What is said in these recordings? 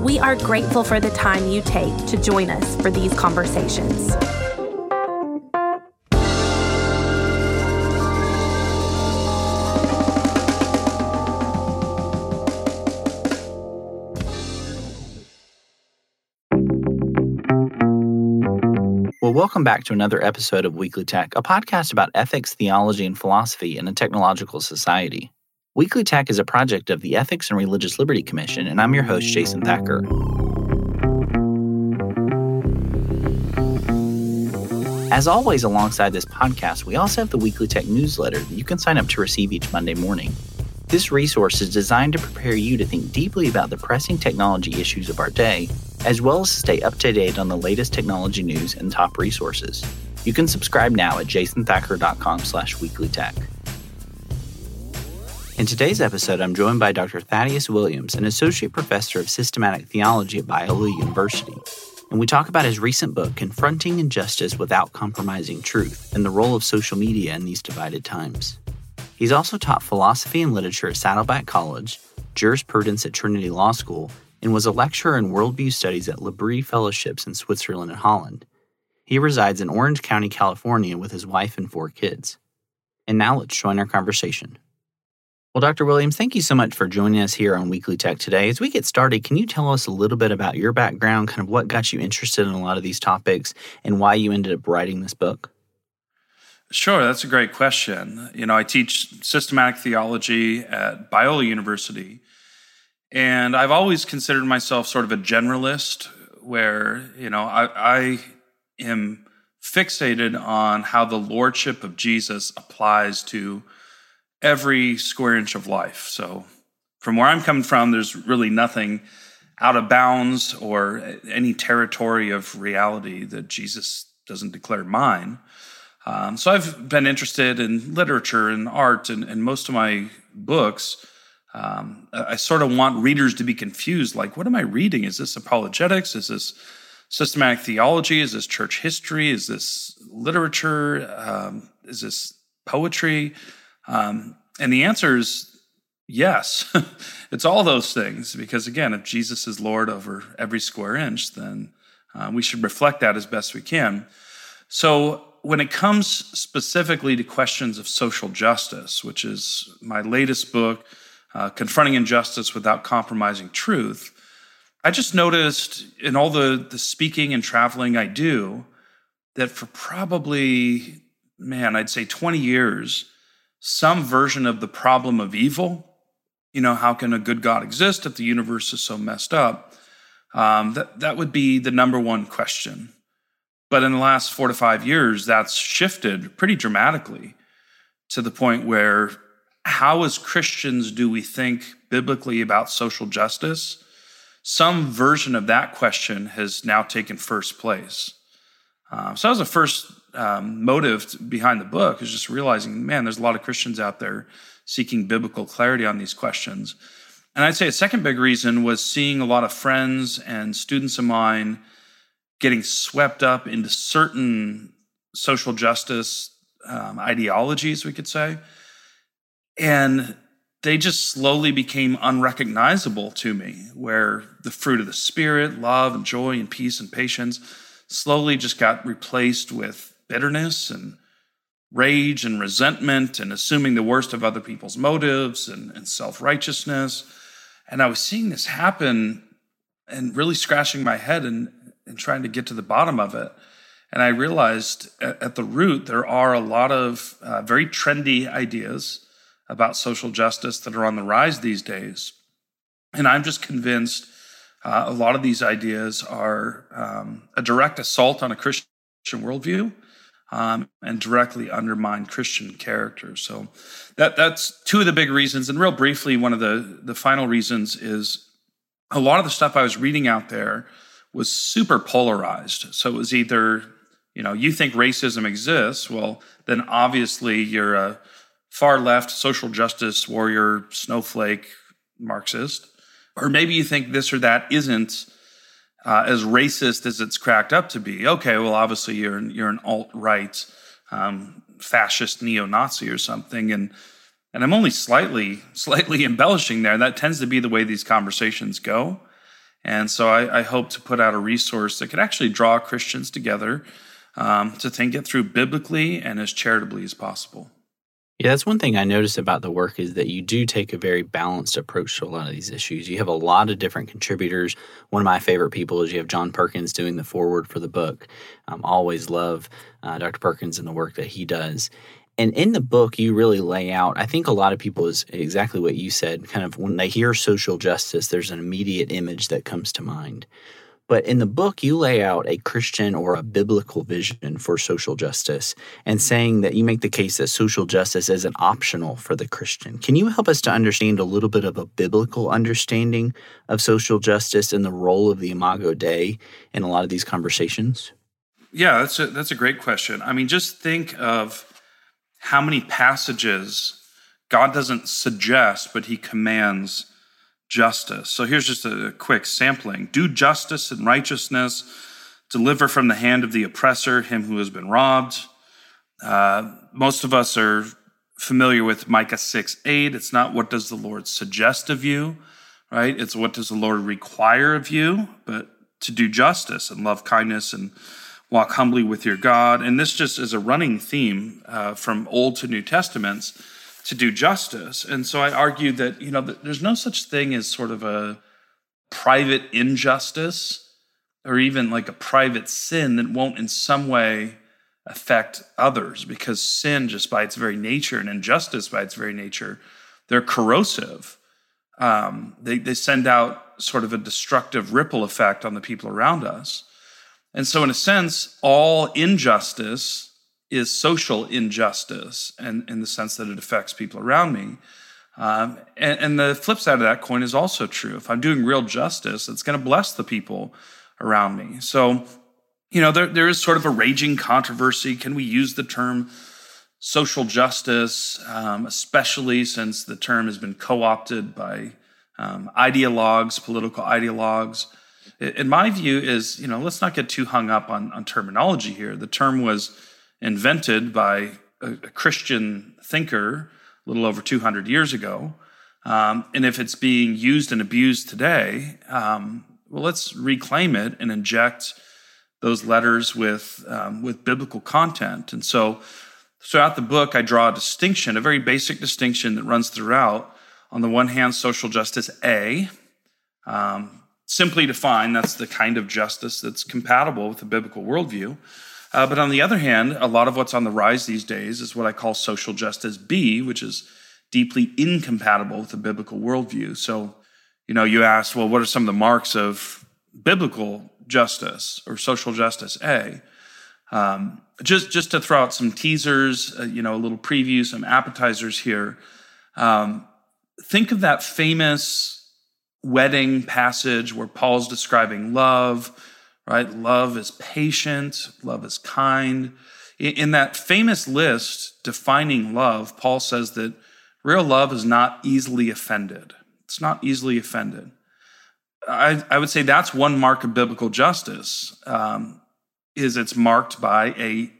We are grateful for the time you take to join us for these conversations. Well, welcome back to another episode of Weekly Tech, a podcast about ethics, theology, and philosophy in a technological society. Weekly Tech is a project of the Ethics and Religious Liberty Commission, and I'm your host, Jason Thacker. As always, alongside this podcast, we also have the Weekly Tech newsletter that you can sign up to receive each Monday morning. This resource is designed to prepare you to think deeply about the pressing technology issues of our day, as well as to stay up to date on the latest technology news and top resources. You can subscribe now at jasonthacker.com slash weeklytech. In today's episode, I'm joined by Dr. Thaddeus Williams, an associate professor of systematic theology at Biola University. And we talk about his recent book, Confronting Injustice Without Compromising Truth, and the role of social media in these divided times. He's also taught philosophy and literature at Saddleback College, jurisprudence at Trinity Law School, and was a lecturer in worldview studies at L'Abri Fellowships in Switzerland and Holland. He resides in Orange County, California, with his wife and four kids. And now let's join our conversation. Well, Dr. Williams, thank you so much for joining us here on Weekly Tech today. As we get started, can you tell us a little bit about your background, kind of what got you interested in a lot of these topics, and why you ended up writing this book? Sure, that's a great question. You know, I teach systematic theology at Biola University, and I've always considered myself sort of a generalist where, you know, I, I am fixated on how the lordship of Jesus applies to every square inch of life. So, from where I'm coming from, there's really nothing out of bounds or any territory of reality that Jesus doesn't declare mine. Um, so, I've been interested in literature and art, and, and most of my books. Um, I sort of want readers to be confused like, what am I reading? Is this apologetics? Is this systematic theology? Is this church history? Is this literature? Um, is this poetry? Um, and the answer is yes. it's all those things because, again, if Jesus is Lord over every square inch, then uh, we should reflect that as best we can. So, when it comes specifically to questions of social justice, which is my latest book, uh, Confronting Injustice Without Compromising Truth, I just noticed in all the, the speaking and traveling I do that for probably, man, I'd say 20 years, some version of the problem of evil. You know, how can a good God exist if the universe is so messed up? Um, that, that would be the number one question. But in the last four to five years, that's shifted pretty dramatically to the point where how, as Christians, do we think biblically about social justice? Some version of that question has now taken first place. Uh, so that was the first um, motive behind the book is just realizing, man, there's a lot of Christians out there seeking biblical clarity on these questions. And I'd say a second big reason was seeing a lot of friends and students of mine getting swept up into certain social justice um, ideologies, we could say. And they just slowly became unrecognizable to me, where the fruit of the Spirit, love and joy and peace and patience, slowly just got replaced with bitterness and rage and resentment and assuming the worst of other people's motives and, and self righteousness. And I was seeing this happen and really scratching my head and, and trying to get to the bottom of it. And I realized at, at the root, there are a lot of uh, very trendy ideas about social justice that are on the rise these days. And I'm just convinced uh, a lot of these ideas are um, a direct assault on a Christian worldview um, and directly undermine Christian character. So that that's two of the big reasons. And real briefly, one of the the final reasons is a lot of the stuff I was reading out there was super polarized. So it was either, you know, you think racism exists, well, then obviously you're a far left social justice warrior, snowflake, Marxist. Or maybe you think this or that isn't uh, as racist as it's cracked up to be. Okay, well, obviously you're you're an alt right, um, fascist neo Nazi or something, and and I'm only slightly slightly embellishing there. That tends to be the way these conversations go. And so I, I hope to put out a resource that could actually draw Christians together um, to think it through biblically and as charitably as possible. Yeah, that's one thing I notice about the work is that you do take a very balanced approach to a lot of these issues. You have a lot of different contributors. One of my favorite people is you have John Perkins doing the foreword for the book. Um, always love uh, Dr. Perkins and the work that he does. And in the book, you really lay out, I think a lot of people is exactly what you said, kind of when they hear social justice, there's an immediate image that comes to mind. But in the book, you lay out a Christian or a biblical vision for social justice and saying that you make the case that social justice isn't optional for the Christian. Can you help us to understand a little bit of a biblical understanding of social justice and the role of the Imago Dei in a lot of these conversations? Yeah, that's a, that's a great question. I mean, just think of how many passages God doesn't suggest, but he commands justice. So here's just a quick sampling do justice and righteousness, deliver from the hand of the oppressor him who has been robbed. Uh, most of us are familiar with Micah 6 8. It's not what does the Lord suggest of you, right? It's what does the Lord require of you, but to do justice and love kindness and walk humbly with your God. And this just is a running theme uh, from Old to New Testaments to do justice. And so I argued that, you know, there's no such thing as sort of a private injustice or even like a private sin that won't in some way affect others because sin just by its very nature and injustice by its very nature they're corrosive um, they, they send out sort of a destructive ripple effect on the people around us and so in a sense all injustice is social injustice and in the sense that it affects people around me. Um, and, and, the flip side of that coin is also true. If I'm doing real justice, it's going to bless the people around me. So, you know, there, there is sort of a raging controversy. Can we use the term social justice, um, especially since the term has been co opted by um, ideologues, political ideologues? In my view, is, you know, let's not get too hung up on, on terminology here. The term was invented by a, Christian thinker a little over 200 years ago. Um, and if it's being used and abused today, um, well, let's reclaim it and inject those letters with um, with biblical content. And so, throughout the book, I draw a distinction, a very basic distinction that runs throughout. On the one hand, social justice A, um, simply defined, that's the kind of justice that's compatible with the biblical worldview. Uh, but on the other hand, a lot of what's on the rise these days is what I call social justice B, which is deeply incompatible with the biblical worldview. So, you know, you asked, well, what are some of the marks of biblical justice or social justice A? Um, just just to throw out some teasers, uh, you know, a little preview, some appetizers here. Um, think of that famous wedding passage where Paul's describing love right? Love is patient, love is kind. In that famous list defining love, Paul says that real love is not easily offended. It's not easily offended. I, I would say that's one mark of biblical justice, um, is it's marked by a,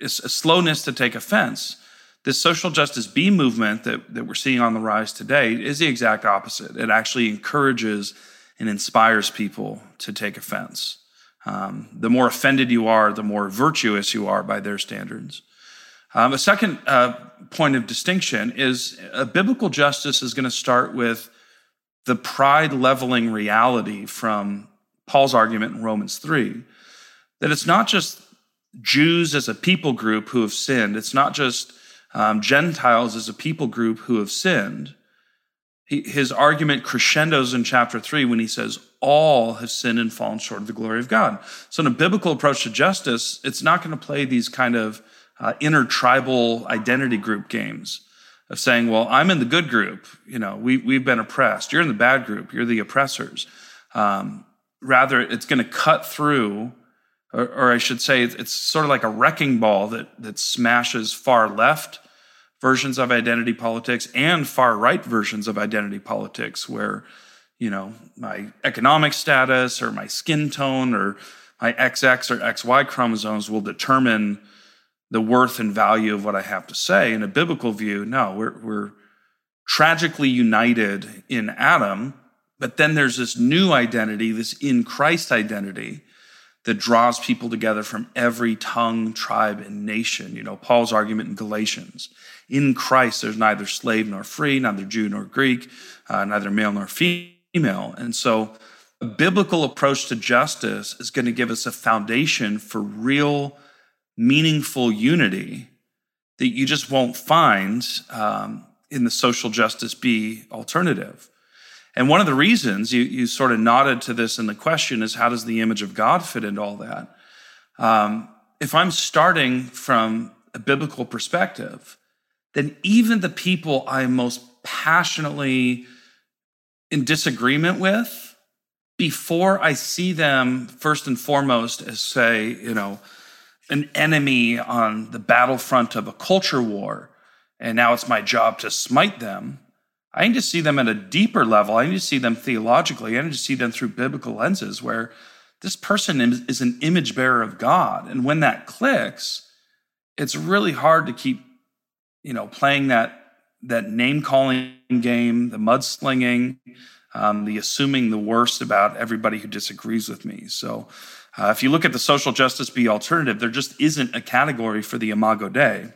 a slowness to take offense. This social justice B movement that, that we're seeing on the rise today is the exact opposite. It actually encourages and inspires people to take offense. Um, the more offended you are, the more virtuous you are by their standards. Um, a second uh, point of distinction is a biblical justice is going to start with the pride leveling reality from Paul's argument in Romans 3 that it's not just Jews as a people group who have sinned, it's not just um, Gentiles as a people group who have sinned, his argument crescendos in chapter three when he says, All have sinned and fallen short of the glory of God. So, in a biblical approach to justice, it's not going to play these kind of uh, intertribal identity group games of saying, Well, I'm in the good group. You know, we, we've been oppressed. You're in the bad group. You're the oppressors. Um, rather, it's going to cut through, or, or, I should say, it's sort of like a wrecking ball that, that smashes far left versions of identity politics and far right versions of identity politics, where, you know, my economic status or my skin tone or my XX or XY chromosomes will determine the worth and value of what I have to say. In a biblical view, no, we're, we're tragically united in Adam, but then there's this new identity, this in Christ identity that draws people together from every tongue, tribe, and nation. You know, Paul's argument in Galatians. In Christ, there's neither slave nor free, neither Jew nor Greek, uh, neither male nor female. And so, a biblical approach to justice is going to give us a foundation for real meaningful unity that you just won't find um, in the social justice B alternative. And one of the reasons you, you sort of nodded to this in the question is how does the image of God fit into all that? Um, if I'm starting from a biblical perspective, then even the people I'm most passionately in disagreement with, before I see them first and foremost as, say, you know, an enemy on the battlefront of a culture war, and now it's my job to smite them. I need to see them at a deeper level. I need to see them theologically. I need to see them through biblical lenses where this person is an image bearer of God. And when that clicks, it's really hard to keep, you know, playing that that name calling game, the mudslinging, um, the assuming the worst about everybody who disagrees with me. So uh, if you look at the social justice B alternative, there just isn't a category for the Imago Dei.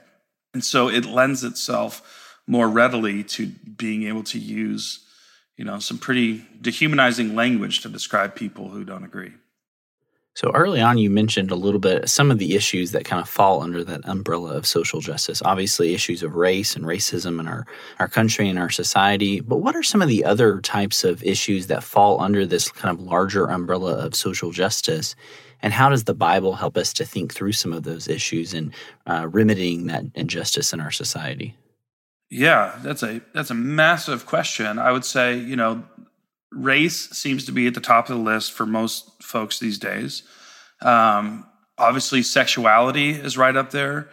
And so it lends itself more readily to being able to use, you know, some pretty dehumanizing language to describe people who don't agree. So early on, you mentioned a little bit some of the issues that kind of fall under that umbrella of social justice. Obviously, issues of race and racism in our, our country and our society. But what are some of the other types of issues that fall under this kind of larger umbrella of social justice? And how does the Bible help us to think through some of those issues and uh, remedying that injustice in our society? Yeah, that's a that's a massive question. I would say, you know, race seems to be at the top of the list for most folks these days. Um, obviously, sexuality is right up there.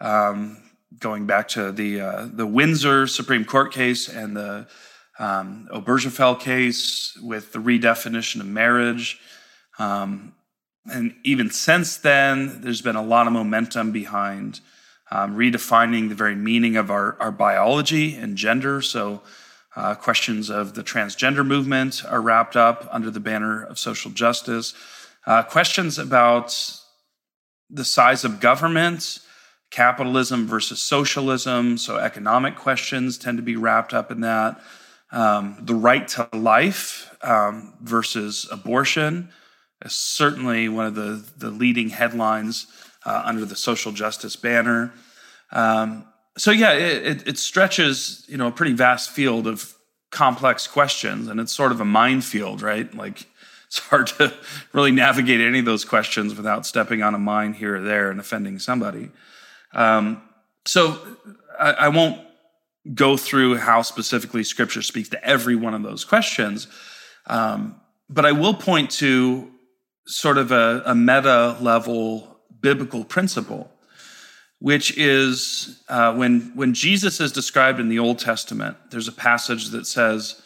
Um, going back to the uh, the Windsor Supreme Court case and the um, Obergefell case with the redefinition of marriage. Um, and even since then, there's been a lot of momentum behind um, redefining the very meaning of our, our biology and gender. So, uh, questions of the transgender movement are wrapped up under the banner of social justice. Uh, questions about the size of government, capitalism versus socialism, so economic questions tend to be wrapped up in that. Um, the right to life um, versus abortion is certainly one of the, the leading headlines uh, under the social justice banner. Um, so yeah, it, it stretches you know a pretty vast field of complex questions, and it's sort of a minefield, right? Like it's hard to really navigate any of those questions without stepping on a mine here or there and offending somebody. Um, so I, I won't go through how specifically Scripture speaks to every one of those questions, um, but I will point to sort of a, a meta level biblical principle which is uh, when, when Jesus is described in the Old Testament, there's a passage that says,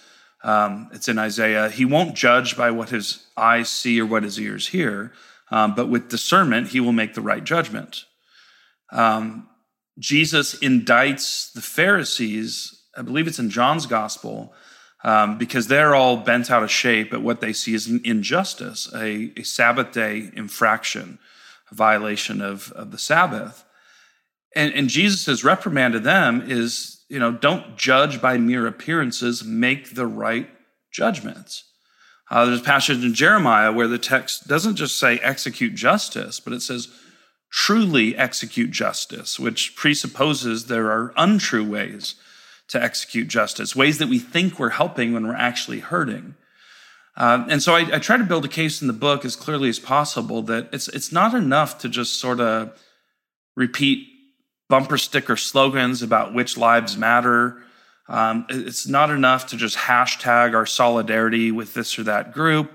um, it's in Isaiah, he won't judge by what his eyes see or what his ears hear, um, but with discernment, he will make the right judgment. Um, Jesus indicts the Pharisees, I believe it's in John's gospel, um, because they're all bent out of shape at what they see as an injustice, a, a Sabbath day infraction, a violation of, of the Sabbath. And, and Jesus' has reprimanded them is, you know, don't judge by mere appearances, make the right judgments. Uh, there's a passage in Jeremiah where the text doesn't just say execute justice, but it says truly execute justice, which presupposes there are untrue ways to execute justice, ways that we think we're helping when we're actually hurting. Uh, and so I, I, try to build a case in the book as clearly as possible that it's it's not enough to just sort of repeat bumper sticker slogans about which lives matter. Um, it's not enough to just hashtag our solidarity with this or that group.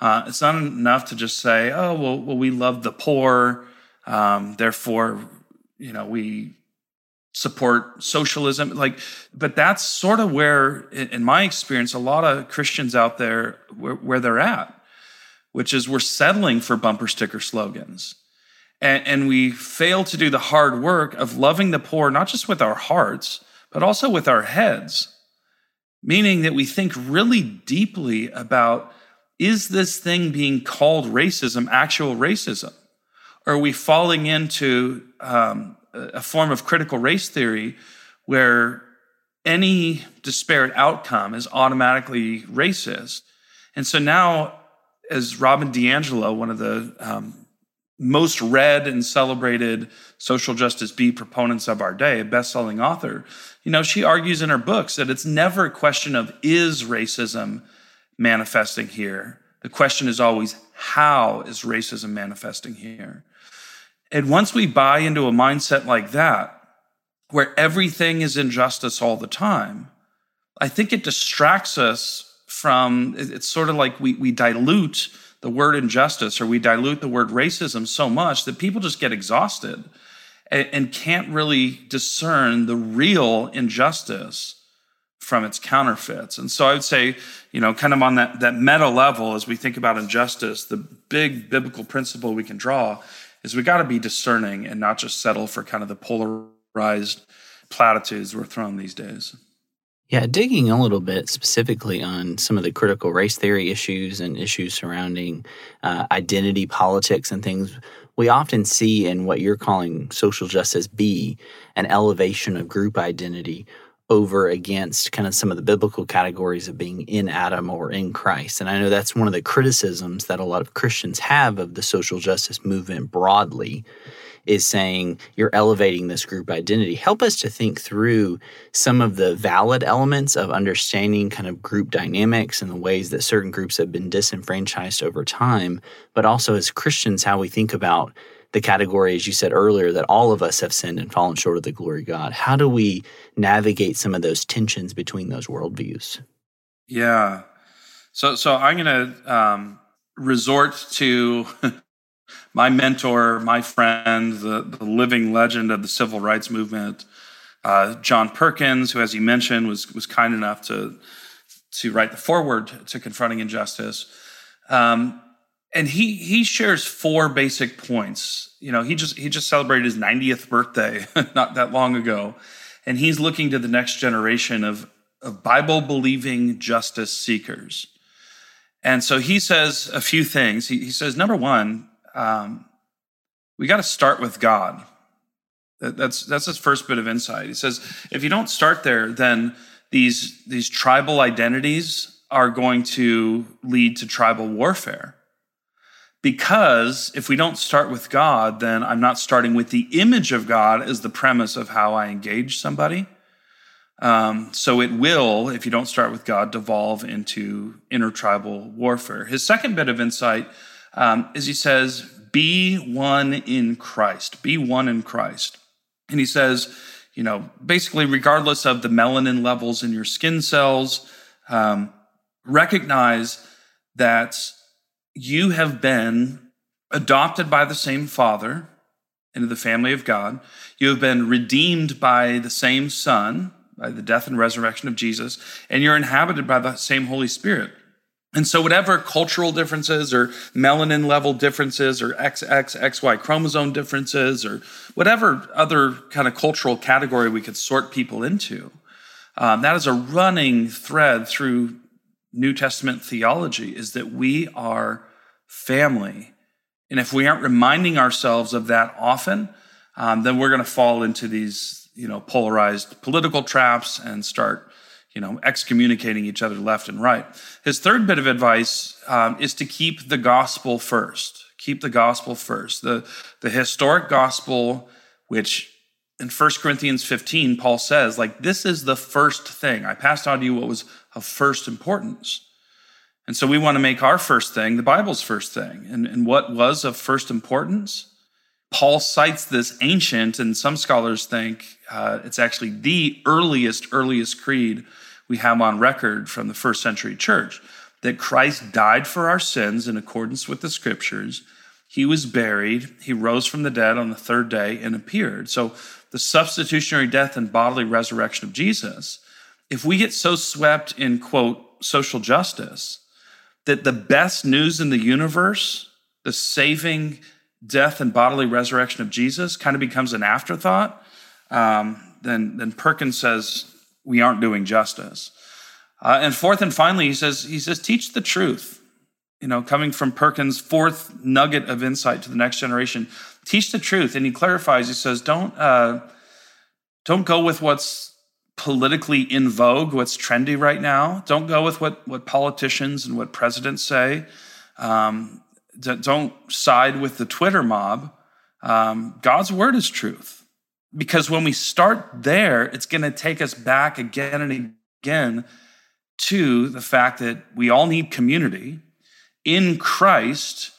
Uh, it's not enough to just say, "Oh, well, well we love the poor, um, therefore, you know, we support socialism." Like, but that's sort of where, in my experience, a lot of Christians out there where, where they're at, which is we're settling for bumper sticker slogans and, and we fail to do the hard work of loving the poor, not just with our hearts, but also with our heads. Meaning that we think really deeply about is this thing being called racism actual racism? Or are we falling into um, a form of critical race theory where any disparate outcome is automatically racist? And so now, as Robin DiAngelo, one of the um, most read and celebrated social justice B proponents of our day, a best-selling author, you know, she argues in her books that it's never a question of is racism manifesting here. The question is always how is racism manifesting here? And once we buy into a mindset like that, where everything is injustice all the time, I think it distracts us from it's sort of like we, we dilute the word injustice or we dilute the word racism so much that people just get exhausted and, and can't really discern the real injustice from its counterfeits. And so I would say, you know, kind of on that, that meta level, as we think about injustice, the big biblical principle we can draw is we got to be discerning and not just settle for kind of the polarized platitudes we're throwing these days. Yeah, digging a little bit specifically on some of the critical race theory issues and issues surrounding uh, identity politics and things, we often see in what you're calling social justice B an elevation of group identity over against kind of some of the biblical categories of being in Adam or in Christ. And I know that's one of the criticisms that a lot of Christians have of the social justice movement broadly is saying you're elevating this group identity. Help us to think through some of the valid elements of understanding kind of group dynamics and the ways that certain groups have been disenfranchised over time, but also as Christians, how we think about the category, as you said earlier, that all of us have sinned and fallen short of the glory of God. How do we navigate some of those tensions between those worldviews? Yeah. So, so I'm going to um, resort to my mentor, my friend, the, the living legend of the civil rights movement, uh, John Perkins, who, as you mentioned, was was kind enough to to write the foreword to confronting injustice. Um, and he he shares four basic points. You know, he just he just celebrated his 90th birthday not that long ago, and he's looking to the next generation of of Bible believing justice seekers. And so he says a few things. He, he says, number one, um, we got to start with God. That, that's that's his first bit of insight. He says, if you don't start there, then these these tribal identities are going to lead to tribal warfare. Because if we don't start with God, then I'm not starting with the image of God as the premise of how I engage somebody. Um, so it will, if you don't start with God, devolve into intertribal warfare. His second bit of insight um, is he says, be one in Christ, be one in Christ. And he says, you know, basically, regardless of the melanin levels in your skin cells, um, recognize that you have been adopted by the same Father into the family of God. You have been redeemed by the same Son, by the death and resurrection of Jesus, and you're inhabited by the same Holy Spirit. And so, whatever cultural differences or melanin level differences or XX, XY chromosome differences or whatever other kind of cultural category we could sort people into, um, that is a running thread through New Testament theology is that we are family. And if we aren't reminding ourselves of that often, um, then we're going to fall into these, you know, polarized political traps and start you know, excommunicating each other left and right. His third bit of advice um, is to keep the gospel first. Keep the gospel first. The, the historic gospel, which in 1 Corinthians 15, Paul says, like, this is the first thing. I passed on to you what was of first importance. And so we want to make our first thing the Bible's first thing. And, and what was of first importance? Paul cites this ancient, and some scholars think uh, it's actually the earliest, earliest creed we have on record from the first century church. that Christ died for our sins in accordance with the scriptures. He was buried. He rose from the dead on the third day and appeared. So, the substitutionary death and bodily resurrection of Jesus, if we get so swept in, quote, social justice, that the best news in the universe, the saving death and bodily resurrection of Jesus, kind of becomes an afterthought, um, then, then Perkins says we aren't doing justice. Uh, and fourth and finally, he says, he says, teach the truth. You know, coming from Perkins' fourth nugget of insight to the next generation, teach the truth. And he clarifies, he says, don't, uh, don't go with what's politically in vogue, what's trendy right now. Don't go with what, what politicians and what presidents say. Um, don't side with the Twitter mob. Um, God's word is truth. Because when we start there, it's going to take us back again and again to the fact that we all need community. In Christ,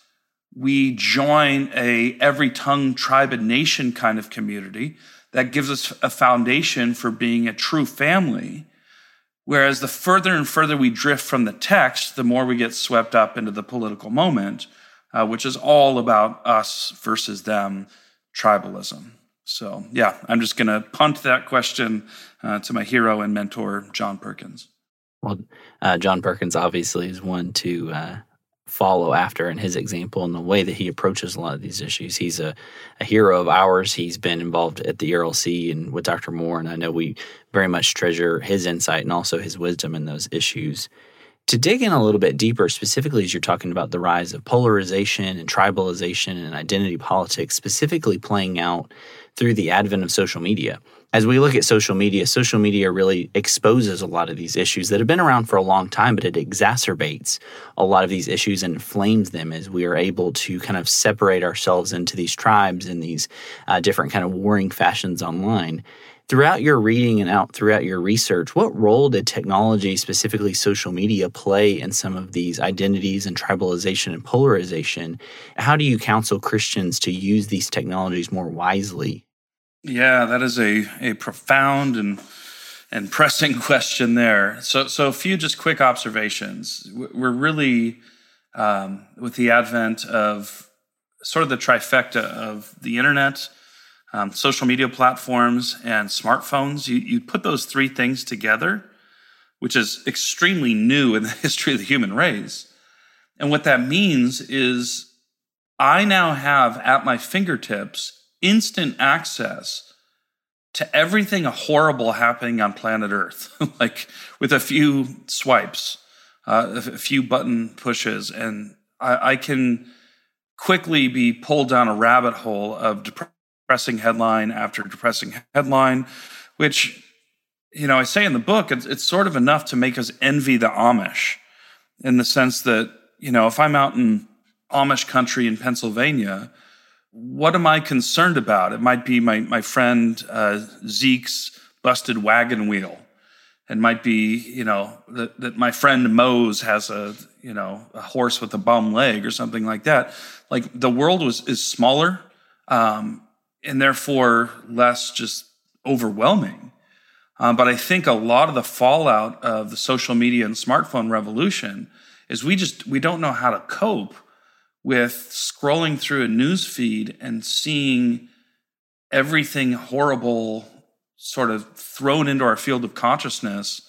we join a every tongue, tribe, and nation kind of community that gives us a foundation for being a true family. Whereas the further and further we drift from the text, the more we get swept up into the political moment, uh, which is all about us versus them tribalism. So, yeah, I'm just going to punt that question uh, to my hero and mentor, John Perkins. Well, uh, John Perkins obviously is one to uh, follow after in his example and the way that he approaches a lot of these issues. He's a, a hero of ours. He's been involved at the ERLC and with Dr. Moore, and I know we very much treasure his insight and also his wisdom in those issues. To dig in a little bit deeper, specifically as you're talking about the rise of polarization and tribalization and identity politics, specifically playing out through the advent of social media as we look at social media, social media really exposes a lot of these issues that have been around for a long time, but it exacerbates a lot of these issues and inflames them as we are able to kind of separate ourselves into these tribes and these uh, different kind of warring fashions online. Throughout your reading and out throughout your research, what role did technology, specifically social media, play in some of these identities and tribalization and polarization? How do you counsel Christians to use these technologies more wisely yeah, that is a, a profound and and pressing question there. So, so a few just quick observations. We're really um, with the advent of sort of the trifecta of the internet, um, social media platforms, and smartphones. You, you put those three things together, which is extremely new in the history of the human race. And what that means is I now have at my fingertips instant access to everything horrible happening on planet Earth, like with a few swipes, uh, a few button pushes, and I, I, can quickly be pulled down a rabbit hole of depressing headline after depressing headline, which, you know, I say in the book, it's, it's sort of enough to make us envy the Amish in the sense that, you know, if I'm out in Amish country in Pennsylvania, what am I concerned about? It might be my, my friend uh, Zeke's busted wagon wheel. It might be, you know, that, that my friend Mose has a, you know, a horse with a bum leg or something like that. Like the world was is smaller um, and therefore less just overwhelming. Um, but I think a lot of the fallout of the social media and smartphone revolution is we just we don't know how to cope with scrolling through a news feed and seeing everything horrible sort of thrown into our field of consciousness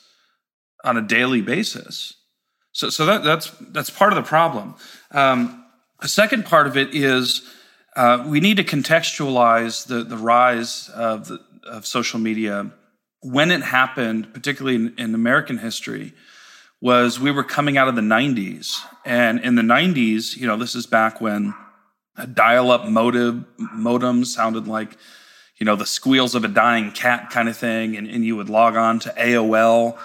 on a daily basis. So, so that, that's that's part of the problem. Um, the second part of it is uh, we need to contextualize the the rise of the, of social media when it happened, particularly in, in American history was we were coming out of the 90s. And in the 90s, you know, this is back when a dial up modem, modem sounded like, you know, the squeals of a dying cat kind of thing. And, and you would log on to AOL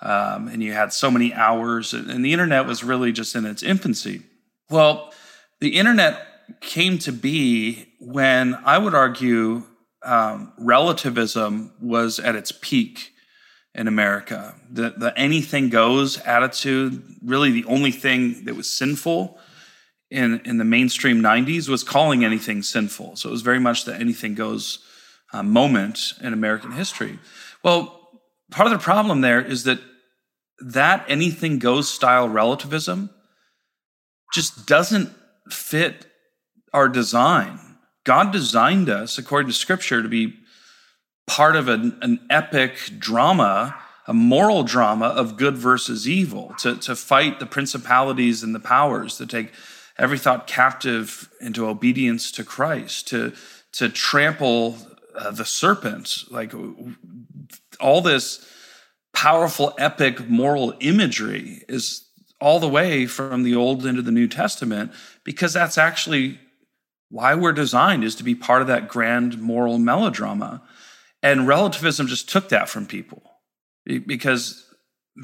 um, and you had so many hours. And the internet was really just in its infancy. Well, the internet came to be when I would argue um, relativism was at its peak in America. The, the anything goes attitude, really the only thing that was sinful in, in the mainstream 90s was calling anything sinful. So it was very much the anything goes uh, moment in American history. Well, part of the problem there is that that anything goes style relativism just doesn't fit our design. God designed us, according to scripture, to be part of an, an epic drama, a moral drama of good versus evil, to, to fight the principalities and the powers, to take every thought captive into obedience to Christ, to, to trample uh, the serpent, like all this powerful, epic moral imagery is all the way from the Old into the New Testament, because that's actually why we're designed is to be part of that grand moral melodrama. And relativism just took that from people because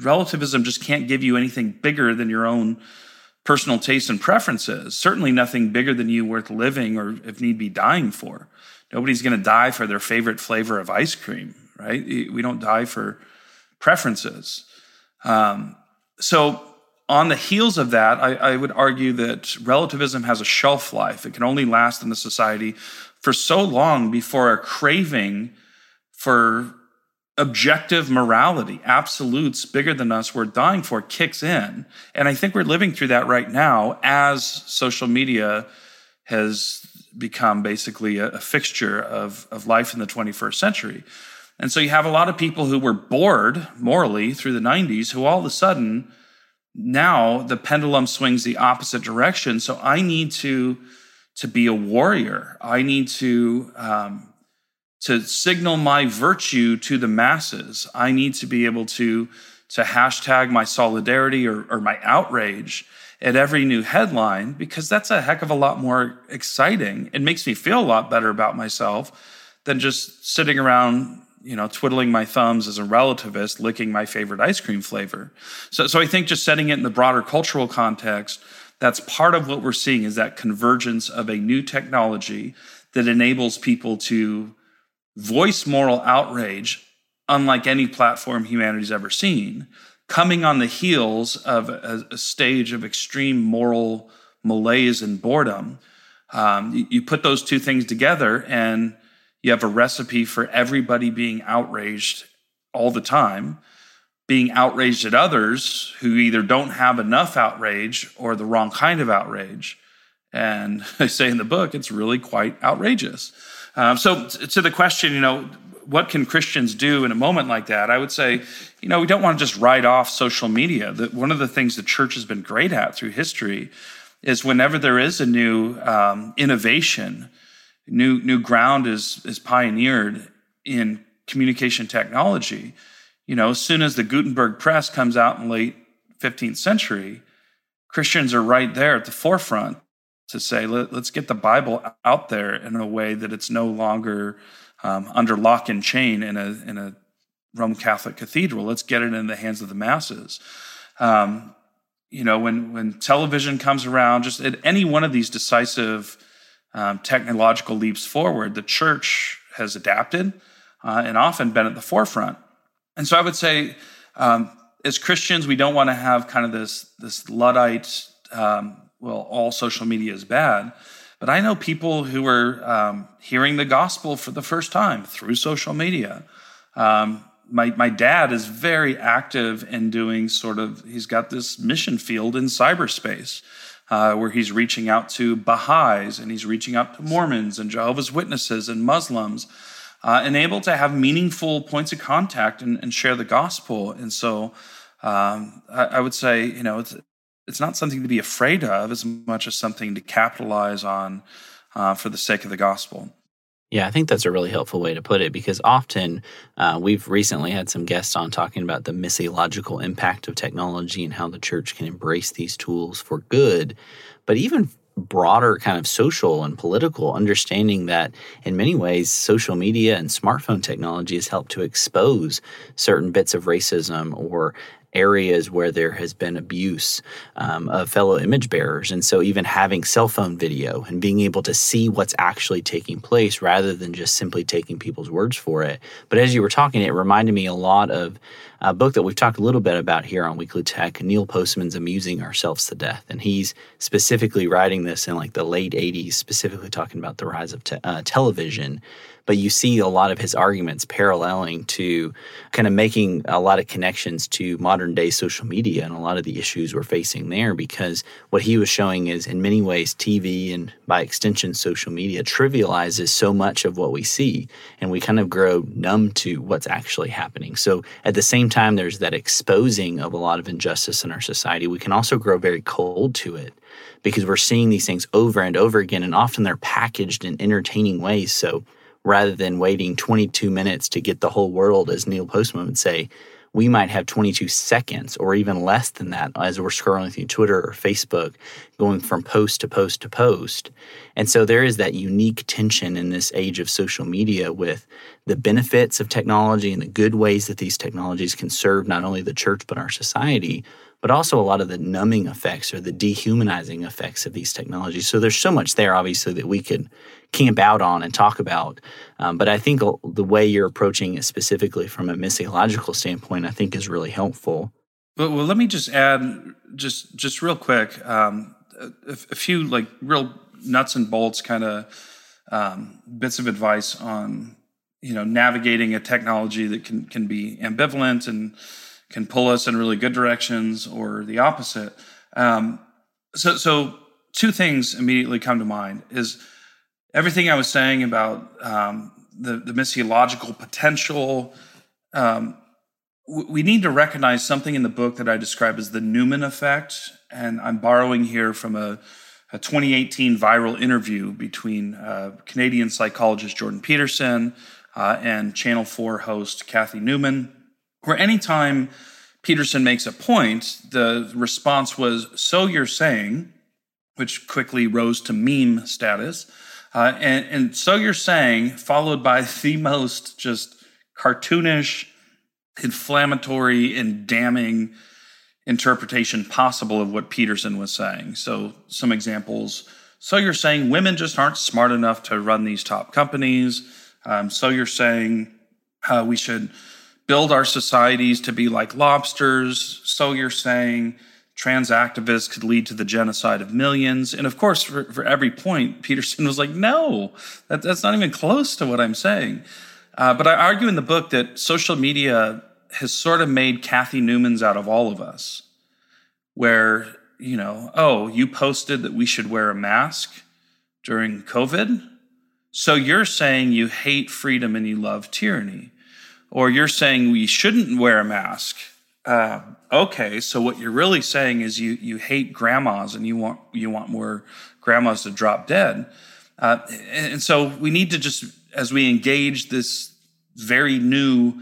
relativism just can't give you anything bigger than your own personal tastes and preferences. Certainly nothing bigger than you worth living or, if need be, dying for. Nobody's going to die for their favorite flavor of ice cream, right? We don't die for preferences. Um, so, on the heels of that, I, I would argue that relativism has a shelf life. It can only last in the society for so long before a craving for objective morality, absolutes bigger than us we're dying for, kicks in. And I think we're living through that right now as social media has become basically a, a fixture of, of life in the 21st century. And so you have a lot of people who were bored morally through the 90s who all of a sudden now the pendulum swings the opposite direction. So I need to to be a warrior. I need to um, to signal my virtue to the masses. I need to be able to to hashtag my solidarity or, or my outrage at every new headline because that's a heck of a lot more exciting. It makes me feel a lot better about myself than just sitting around you know, twiddling my thumbs as a relativist, licking my favorite ice cream flavor. So, so I think just setting it in the broader cultural context, that's part of what we're seeing is that convergence of a new technology that enables people to voice moral outrage unlike any platform humanity's ever seen, coming on the heels of a, a stage of extreme moral malaise and boredom. Um, you, you put those two things together and you have a recipe for everybody being outraged all the time, being outraged at others who either don't have enough outrage or the wrong kind of outrage. And I say in the book, it's really quite outrageous. Um, so, to the question, you know, what can Christians do in a moment like that? I would say, you know, we don't want to just write off social media. That one of the things the church has been great at through history is whenever there is a new um, innovation, new new ground is is pioneered in communication technology. You know, as soon as the Gutenberg press comes out in late 15th century, Christians are right there at the forefront to say, Let, us get the Bible out there in a way that it's no longer um, under lock and chain in a in a Roman Catholic cathedral. Let's get it in the hands of the masses. Um, you know, when when television comes around, just at any one of these decisive um, technological leaps forward, the church has adapted uh, and often been at the forefront. And so I would say, um, as Christians, we don't want to have kind of this this luddite, um, well, all social media is bad. But I know people who are um, hearing the gospel for the first time through social media. Um, my, my dad is very active in doing sort of, he's got this mission field in cyberspace uh, where he's reaching out to Baha'is and he's reaching out to Mormons and Jehovah's Witnesses and Muslims, uh, and able to have meaningful points of contact and, and share the gospel. And so um, I, I, would say, you know, it's, it's not something to be afraid of as much as something to capitalize on uh, for the sake of the gospel. Yeah, I think that's a really helpful way to put it because often uh, we've recently had some guests on talking about the missiological impact of technology and how the church can embrace these tools for good. But even broader kind of social and political understanding that in many ways social media and smartphone technology has helped to expose certain bits of racism or areas where there has been abuse um, of fellow image bearers. And so, even having cell phone video and being able to see what's actually taking place rather than just simply taking people's words for it. But as you were talking, it reminded me a lot of a book that we've talked a little bit about here on Weekly Tech, Neil Postman's Amusing Ourselves to Death. And he's specifically writing this in like the late 80s, specifically talking about the rise of te- uh, television but you see a lot of his arguments paralleling to kind of making a lot of connections to modern day social media and a lot of the issues we're facing there because what he was showing is in many ways TV and by extension social media trivializes so much of what we see and we kind of grow numb to what's actually happening. So at the same time there's that exposing of a lot of injustice in our society, we can also grow very cold to it because we're seeing these things over and over again and often they're packaged in entertaining ways. So rather than waiting 22 minutes to get the whole world, as Neil Postman would say, we might have 22 seconds or even less than that as we're scrolling through Twitter or Facebook, going from post to post to post. And so there is that unique tension in this age of social media with the benefits of technology and the good ways that these technologies can serve not only the church but our society, but also a lot of the numbing effects or the dehumanizing effects of these technologies. So there's so much there, obviously, that we could camp out on and talk about. Um, but I think the way you're approaching it specifically from a missiological standpoint, I think is really helpful. Well, well let me just add, just just real quick, um, a, a, few like real nuts and bolts kind of um, bits of advice on you know navigating a technology that can can be ambivalent and can pull us in really good directions or the opposite. Um, so, so two things immediately come to mind is everything I was saying about um, the, the missiological potential. Um, we need to recognize something in the book that I describe as the Newman effect. And I'm borrowing here from a, a 2018 viral interview between uh, Canadian psychologist Jordan Peterson uh, and Channel 4 host Cathy Newman, where anytime Peterson makes a point, the response was, So you're saying, which quickly rose to meme status. Uh, and, and so you're saying, followed by the most just cartoonish, inflammatory, and damning interpretation possible of what Peterson was saying. So, some examples. So, you're saying women just aren't smart enough to run these top companies. Um, so, you're saying uh, we should build our societies to be like lobsters. So, you're saying trans activists could lead to the genocide of millions. And of course, for, for every point, Peterson was like, no, that, that's not even close to what I'm saying. Uh, but I argue in the book that social media has sort of made Cathy Newmans out of all of us, where, you know, oh, you posted that we should wear a mask during COVID. So you're saying you hate freedom and you love tyranny. Or you're saying we shouldn't wear a mask uh, okay, so what you're really saying is you you hate grandmas and you want you want more grandmas to drop dead. Uh, and, and so we need to just as we engage this very new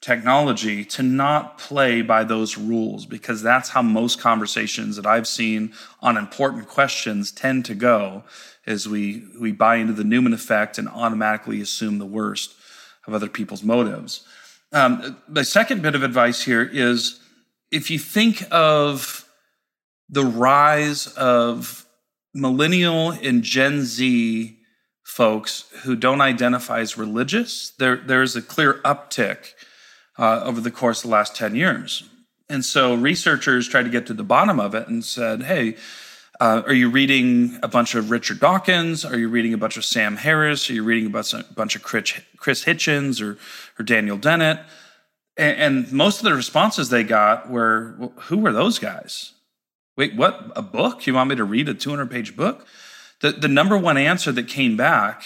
technology to not play by those rules because that's how most conversations that I've seen on important questions tend to go is we we buy into the Newman effect and automatically assume the worst of other people's motives. Um, the second bit of advice here is if you think of the rise of millennial and Gen Z folks who don't identify as religious, there, there's a clear uptick uh, over the course of the last 10 years. And so researchers tried to get to the bottom of it and said, hey, uh, are you reading a bunch of Richard Dawkins? Are you reading a bunch of Sam Harris? Are you reading a bunch of, Chris, Chris Hitchens or, or Daniel Dennett? And, and most of the responses they got were, well, who were those guys? Wait, what? A book? You want me to read a 200 page book? The, the number one answer that came back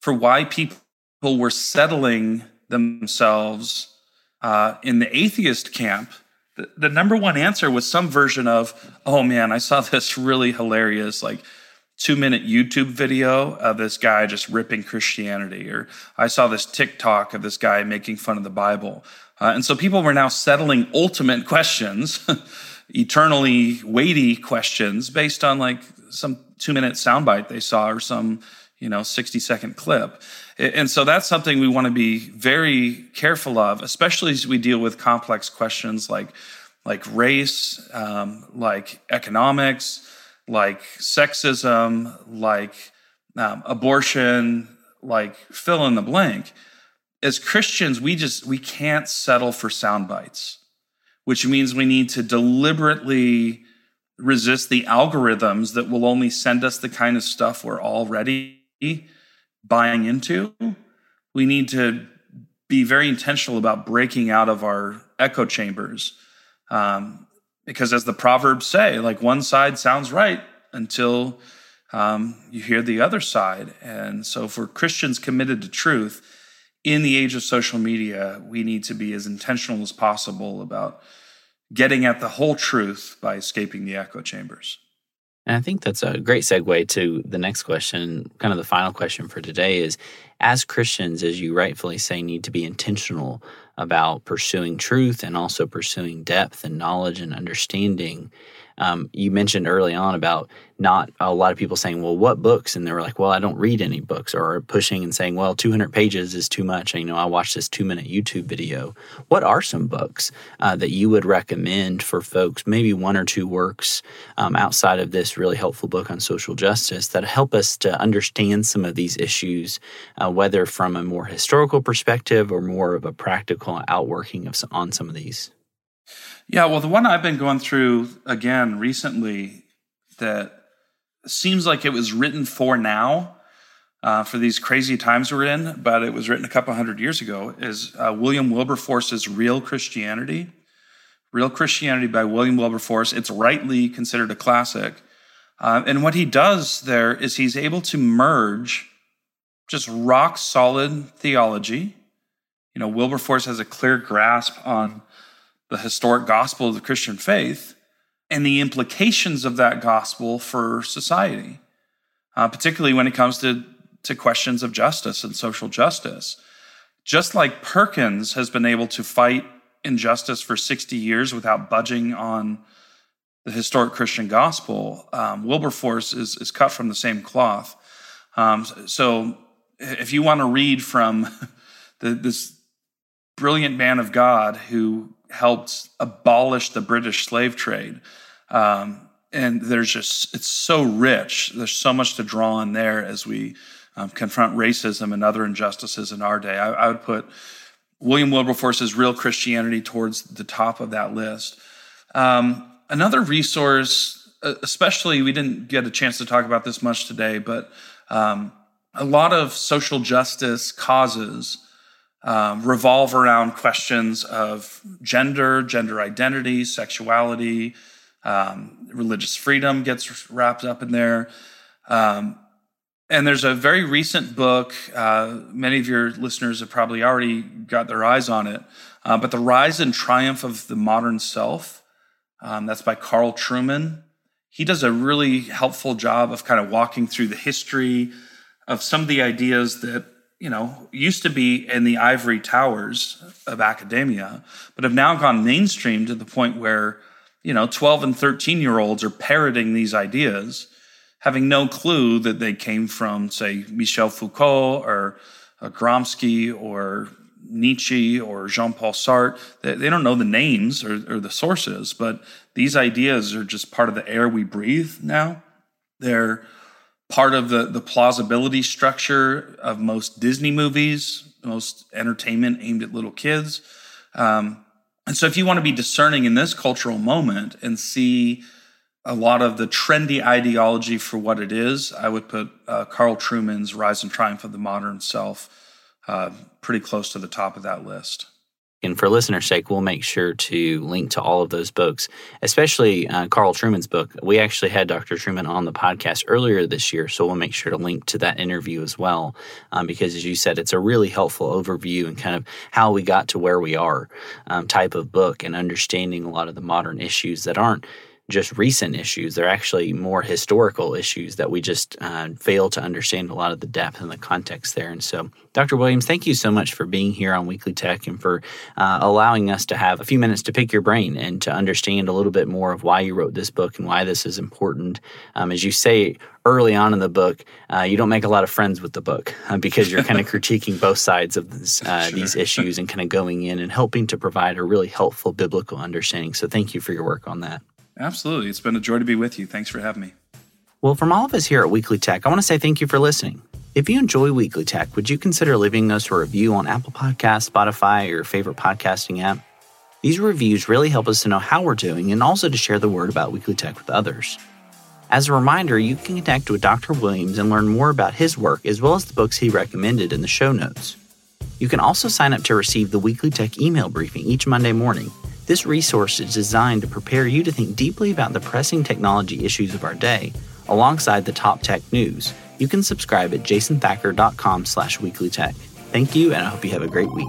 for why people were settling themselves uh, in the atheist camp the, the number one answer was some version of, oh man, I saw this really hilarious, like two minute YouTube video of this guy just ripping Christianity, or I saw this TikTok of this guy making fun of the Bible. Uh, and so people were now settling ultimate questions, eternally weighty questions based on like some two minute soundbite they saw or some, you know, 60 second clip. And so that's something we want to be very careful of, especially as we deal with complex questions like, like race, um, like economics, like sexism, like um, abortion, like fill in the blank. As Christians, we just we can't settle for sound bites, which means we need to deliberately resist the algorithms that will only send us the kind of stuff we're already buying into. We need to be very intentional about breaking out of our echo chambers Um, because as the Proverbs say, like one side sounds right until um, you hear the other side. And so, for Christians committed to truth in the age of social media, we need to be as intentional as possible about getting at the whole truth by escaping the echo chambers. And I think that's a great segue to the next question. Kind of the final question for today is as Christians, as you rightfully say, need to be intentional about pursuing truth and also pursuing depth and knowledge and understanding. Um, you mentioned early on about not a lot of people saying, well, what books? And they were like, well, I don't read any books, or pushing and saying, well, 200 pages is too much. And, you know, I watched this two minute YouTube video. What are some books uh, that you would recommend for folks, maybe one or two works um, outside of this really helpful book on social justice that help us to understand some of these issues, uh, whether from a more historical perspective or more of a practical outworking of on some of these? Yeah, well, the one I've been going through again recently that seems like it was written for now, uh, for these crazy times we're in, but it was written a couple hundred years ago, is uh, William Wilberforce's Real Christianity. Real Christianity by William Wilberforce. It's rightly considered a classic. Uh, and what he does there is he's able to merge just rock solid theology. You know, Wilberforce has a clear grasp on the historic gospel of the Christian faith and the implications of that gospel for society, uh, particularly when it comes to, to questions of justice and social justice. Just like Perkins has been able to fight injustice for 60 years without budging on the historic Christian gospel, um, Wilberforce is, is cut from the same cloth. Um, so if you want to read from the, this brilliant man of God who helped abolish the British slave trade. Um, and there's just, it's so rich. There's so much to draw on there as we um, confront racism and other injustices in our day. I, I, would put William Wilberforce's Real Christianity towards the top of that list. Um, another resource, especially, we didn't get a chance to talk about this much today, but um, a lot of social justice causes um, revolve around questions of gender, gender identity, sexuality, um, religious freedom gets wrapped up in there. Um, and there's a very recent book, uh, many of your listeners have probably already got their eyes on it, uh, but The Rise and Triumph of the Modern Self. Um, that's by Carl Trueman. He does a really helpful job of kind of walking through the history of some of the ideas that you know, used to be in the ivory towers of academia, but have now gone mainstream to the point where, you know, 12 and 13 year olds are parroting these ideas, having no clue that they came from, say, Michel Foucault or uh, Gramsci or Nietzsche or Jean Paul Sartre. They, they don't know the names or, or the sources, but these ideas are just part of the air we breathe now. They're part of the, the plausibility structure of most Disney movies, most entertainment aimed at little kids. Um, and so, if you want to be discerning in this cultural moment and see a lot of the trendy ideology for what it is, I would put uh, Carl Trueman's Rise and Triumph of the Modern Self uh, pretty close to the top of that list. And for listener's sake, we'll make sure to link to all of those books, especially uh, Carl Trueman's book. We actually had Dr. Trueman on the podcast earlier this year, so we'll make sure to link to that interview as well. Um, because, as you said, it's a really helpful overview and kind of how we got to where we are um, type of book and understanding a lot of the modern issues that aren't just recent issues. They're actually more historical issues that we just uh, fail to understand a lot of the depth and the context there. And so, Dr. Williams, thank you so much for being here on Weekly Tech and for uh, allowing us to have a few minutes to pick your brain and to understand a little bit more of why you wrote this book and why this is important. Um, as you say early on in the book, uh, you don't make a lot of friends with the book uh, because you're kind of critiquing both sides of this, uh, sure. these issues and kind of going in and helping to provide a really helpful biblical understanding. So, thank you for your work on that. Absolutely. It's been a joy to be with you. Thanks for having me. Well, from all of us here at Weekly Tech, I want to say thank you for listening. If you enjoy Weekly Tech, would you consider leaving us a review on Apple Podcasts, Spotify, or your favorite podcasting app? These reviews really help us to know how we're doing and also to share the word about Weekly Tech with others. As a reminder, you can connect with Dr. Williams and learn more about his work as well as the books he recommended in the show notes. You can also sign up to receive the Weekly Tech email briefing each Monday morning This resource is designed to prepare you to think deeply about the pressing technology issues of our day, alongside the top tech news. You can subscribe at jasonthacker.com slash weeklytech. Thank you, and I hope you have a great week.